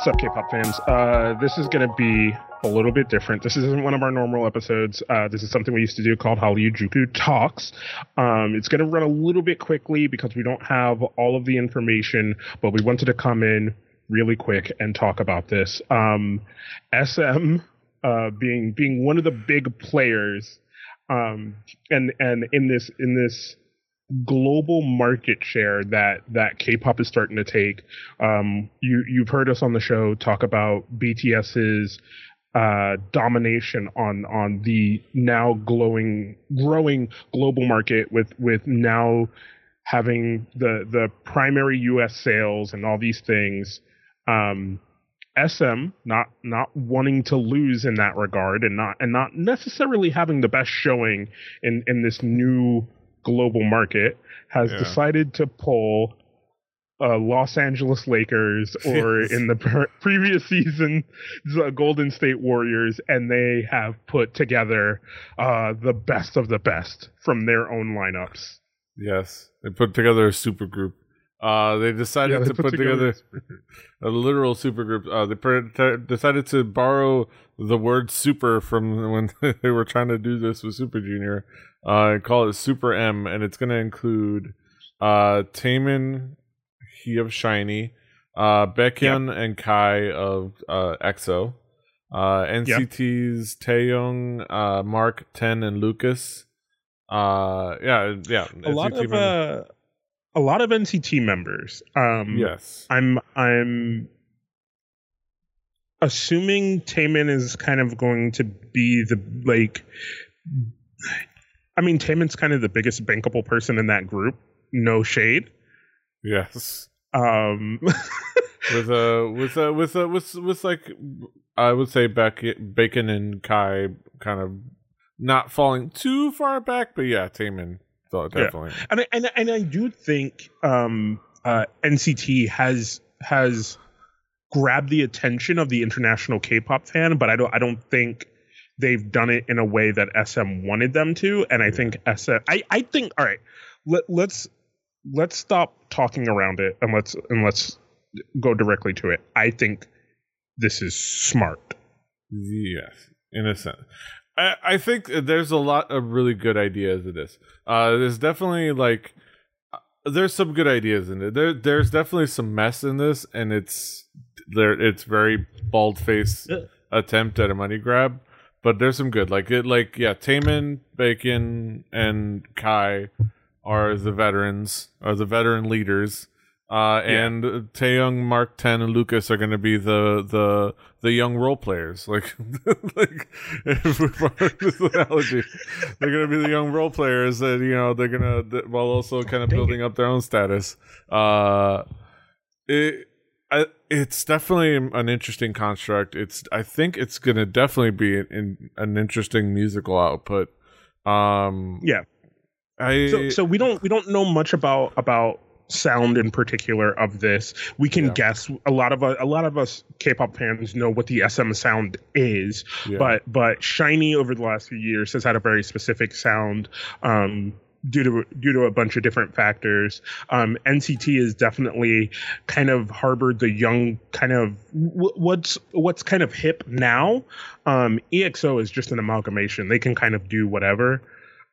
What's up, K-pop fans? Uh, this is going to be a little bit different. This isn't one of our normal episodes. Uh, this is something we used to do called Hallyu Talks. Um, it's going to run a little bit quickly because we don't have all of the information, but we wanted to come in really quick and talk about this. Um, SM uh, being being one of the big players, um, and and in this in this global market share that that K-pop is starting to take. Um, you you've heard us on the show talk about BTS's uh, domination on on the now glowing growing global market with with now having the the primary U.S. sales and all these things. Um, SM not not wanting to lose in that regard and not and not necessarily having the best showing in in this new global market has yeah. decided to pull uh, Los Angeles Lakers or in the previous season the Golden State Warriors, and they have put together uh, the best of the best from their own lineups. Yes, they put together a super group. Uh, they decided yeah, they to put, put together, together a literal super group. Uh, they decided to borrow the word "super" from when they were trying to do this with Super Junior. Uh, call it Super M, and it's going to include uh, Taemin, he of SHINee, uh, Baekhyun yep. and Kai of uh, EXO, uh, NCT's yep. Taeyong, uh, Mark, Ten, and Lucas. Uh, yeah, yeah. A NCT lot of uh, a lot of NCT members. Um, yes, I'm I'm assuming Taemin is kind of going to be the like. I mean, Taemin's kind of the biggest bankable person in that group. No shade. Yes. Um. with a with a with a with with like I would say back Baekhyun and Kai kind of not falling too far back, but yeah, Taemin definitely. Yeah. And I, and and I do think um, uh, NCT has has grabbed the attention of the international K-pop fan, but I don't I don't think they've done it in a way that SM wanted them to. And I yeah. think SM I I think all right, let, let's let's stop talking around it and let's and let's go directly to it. I think this is smart. Yes, in a sense. I, I think there's a lot of really good ideas in this. Uh, there's definitely like uh, there's some good ideas in it. There there's definitely some mess in this, and it's there. It's very bald face attempt at a money grab, but there's some good. Like it, like yeah, Taemin, Baekhyun, and Kai are the veterans, are the veteran leaders. Uh, yeah. and Taeyong, Mark Ten, and Lucas are going to be the the the young role players. Like, like if we this analogy, they're going to be the young role players that you know they're going to while also kind of building up their own status. Uh, it. I, it's definitely an interesting construct. It's I think it's going to definitely be an, an interesting musical output. Um, yeah. I so, so we don't we don't know much about about sound in particular of this. We can yeah. guess a lot of a lot of us K-pop fans know what the SM sound is, yeah. but but SHINee over the last few years has had a very specific sound. Um, due to due to a bunch of different factors. Um, NCT is definitely kind of harbored the young kind of w- what's what's kind of hip now. Um, EXO is just an amalgamation; they can kind of do whatever.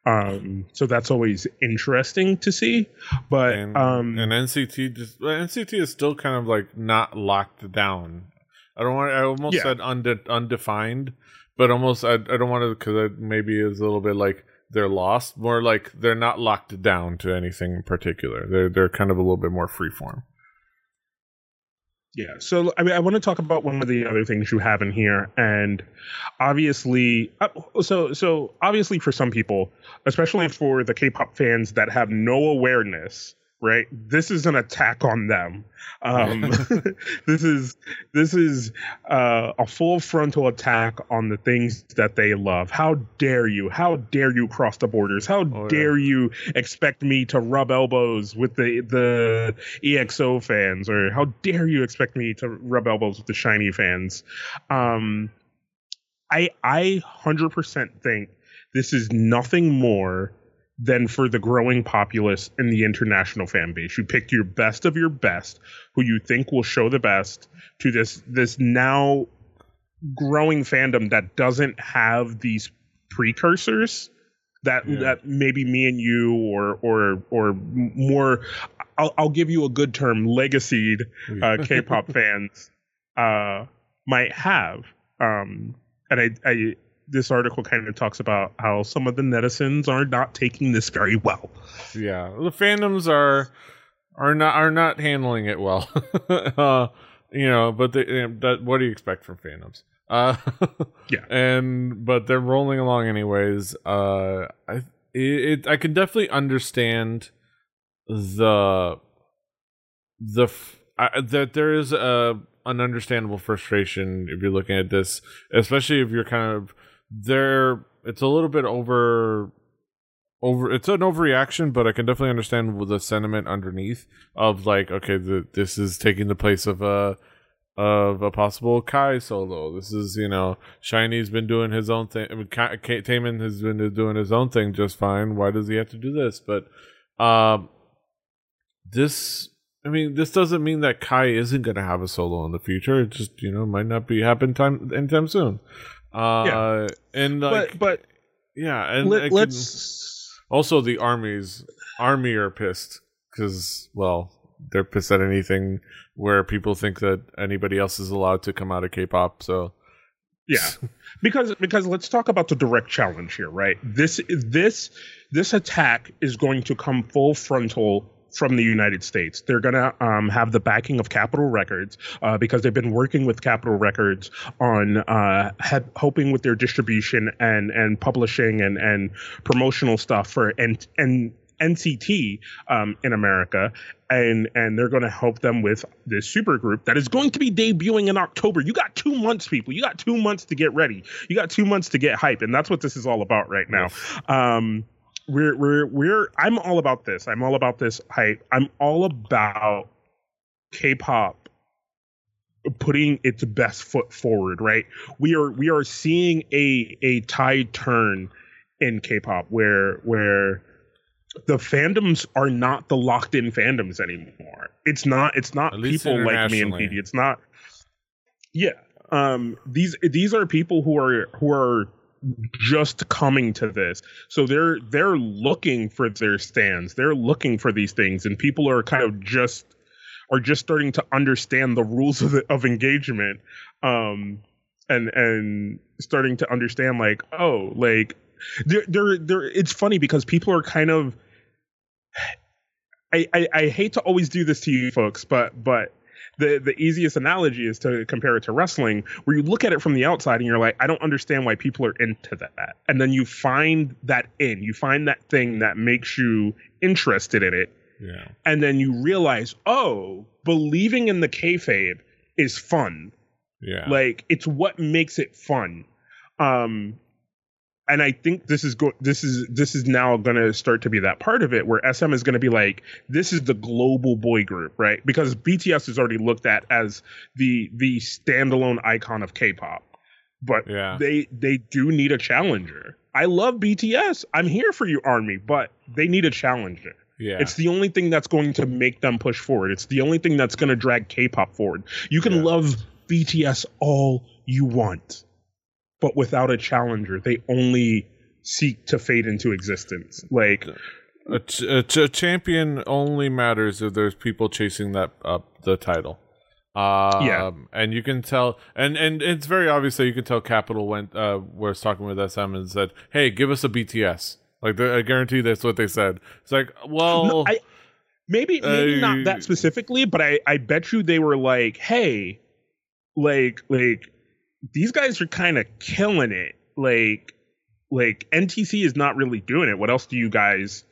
Um, so that's always interesting to see. But and, um, and NCT just NCT is still kind of like not locked down. I don't want. I almost yeah. said unde- undefined, but almost I, I don't want to because it maybe is a little bit like they're lost. More like they're not locked down to anything in particular. They're they're kind of a little bit more freeform. Yeah. So I mean, I want to talk about one of the other things you have in here, and obviously, uh, so so obviously for some people, especially for the K-pop fans that have no awareness right? This is an attack on them. Um, this is this is uh, a full frontal attack on the things that they love. How dare you? How dare you cross the borders? How oh, dare yeah. you expect me to rub elbows with the the EXO fans, or how dare you expect me to rub elbows with the SHINee fans? Um, I I hundred percent think this is nothing more than for the growing populace and the international fan base. You picked your best of your best, who you think will show the best to this this now growing fandom that doesn't have these precursors that yeah. that maybe me and you or or or more I'll, I'll give you a good term legacied uh, K-pop fans uh, might have um, and I, I this article kind of talks about how some of the netizens are not taking this very well. Yeah, the fandoms are are not are not handling it well. uh, you know, but they, that what do you expect from fandoms? Uh, yeah, and but they're rolling along anyways. Uh, I it, I can definitely understand the the I, that there is a an understandable frustration if you're looking at this, especially if you're kind of there. It's a little bit over over it's an overreaction but i can definitely understand the sentiment underneath of like okay the, this is taking the place of a of a possible kai solo this is you know SHINee's been doing his own thing I mean, Ka- Taemin has been doing his own thing just fine why does he have to do this but um this I mean, this doesn't mean that Kai isn't going to have a solo in the future. It just you know might not be happen time anytime soon. Uh, yeah. and like, but but yeah, and let, us also the armies army are pissed because well they're pissed at anything where people think that anybody else is allowed to come out of K-pop. So yeah, because because let's talk about the direct challenge here, right? This this this attack is going to come full frontal from the United States. They're going to um, have the backing of Capitol Records uh, because they've been working with Capitol Records on uh, hoping with their distribution and and publishing and and promotional stuff for and and NCT um, in America, and and they're going to help them with this super group that is going to be debuting in October. You got two months, people. You got two months to get ready. You got two months to get hype, and that's what this is all about right now. Um, we're we're we're I'm all about this. I'm all about this hype. I'm all about K-pop putting its best foot forward, right? We are we are seeing a a tide turn in K-pop where where the fandoms are not the locked in fandoms anymore. It's not it's not people like me and PD. It's not Yeah. Um these these are people who are who are just coming to this. So they're they're looking for their stands. They're looking for these things, and people are kind of just are just starting to understand the rules of the, of engagement, um, and and starting to understand like oh like they're they're, they're it's funny because people are kind of I, I, I hate to always do this to you folks, but but the the easiest analogy is to compare it to wrestling, where you look at it from the outside and you're like, I don't understand why people are into that, and then you find that in, you find that thing that makes you interested in it, yeah, and then you realize, oh, believing in the kayfabe is fun, yeah, like it's what makes it fun. Um, and I think this is go- this is this is now going to start to be that part of it where SM is going to be like this is the global boy group, right? Because BTS is already looked at as the the standalone icon of K-pop, but yeah. they they do need a challenger. I love BTS. I'm here for you, Army, but they need a challenger. Yeah. It's the only thing that's going to make them push forward. It's the only thing that's going to drag K-pop forward. You can yeah. love BTS all you want but without a challenger. They only seek to fade into existence. Like a, ch- a, ch- a champion only matters if there's people chasing that up the title. Um, yeah, and you can tell, and and it's very obvious that you can tell Capitol went uh, was talking with SM and said, "Hey, give us a BTS." Like I guarantee that's what they said. It's like, well, no, I, maybe maybe uh, not that specifically, but I I bet you they were like, "Hey, like like these guys are kind of killing it. Like, like NTC is not really doing it. What else do you guys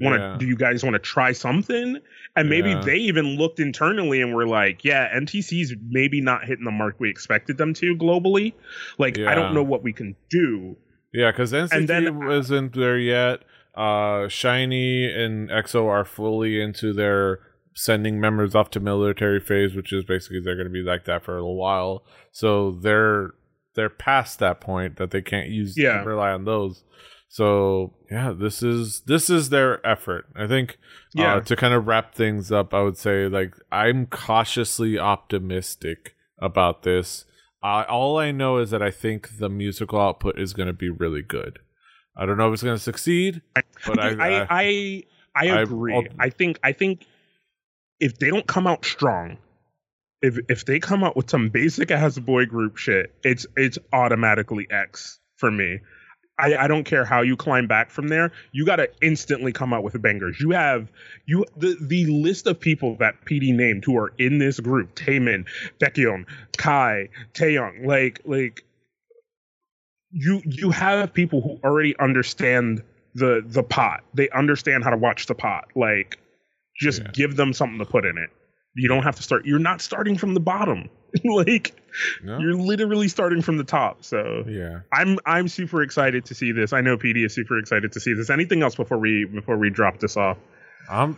want to? Yeah. Do you guys want to try something? And maybe yeah. they even looked internally and were like, yeah, NTC's maybe not hitting the mark we expected them to globally. Like, yeah. I don't know what we can do. Yeah, because NCT wasn't there yet. Uh, SHINee and EXO are fully into their sending members off to military phase, which is basically they're going to be like that for a little while. So they're they're past that point that they can't use yeah. rely on those. So yeah, this is this is their effort. I think Yeah. uh, to kind of wrap things up, I would say like I'm cautiously optimistic about this. Uh, all I know is that I think the musical output is going to be really good. I don't know if it's going to succeed, but I, I, I, I, I I- agree. I'll- I think I think if they don't come out strong, if if they come out with some basic ass boy group shit, it's it's automatically X for me. I, I don't care how you climb back from there. You got to instantly come out with bangers. You have you the the list of people that PD named who are in this group: Taemin, Baekhyun, Kai, Taeyong. Like like you you have people who already understand the the pot. They understand how to watch the pot. Like just Yeah. give them something to put in it. You don't have to start. You're not starting from the bottom. like no? you're literally starting from the top. So yeah. I'm I'm super excited to see this. I know PD is super excited to see this. Anything else before we before we drop this off? I'm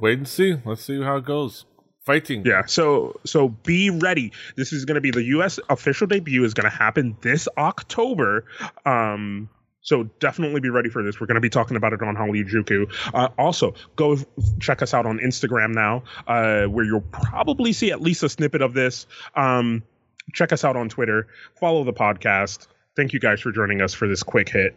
wait and see. Let's see how it goes. Fighting. Yeah. So so be ready. This is going to be the U.S. official debut is going to happen this October. Um. So definitely be ready for this. We're going to be talking about it on Hallyu Uh, also, go check us out on Instagram now, uh, where you'll probably see at least a snippet of this. Um, check us out on Twitter. Follow the podcast. Thank you guys for joining us for this quick hit.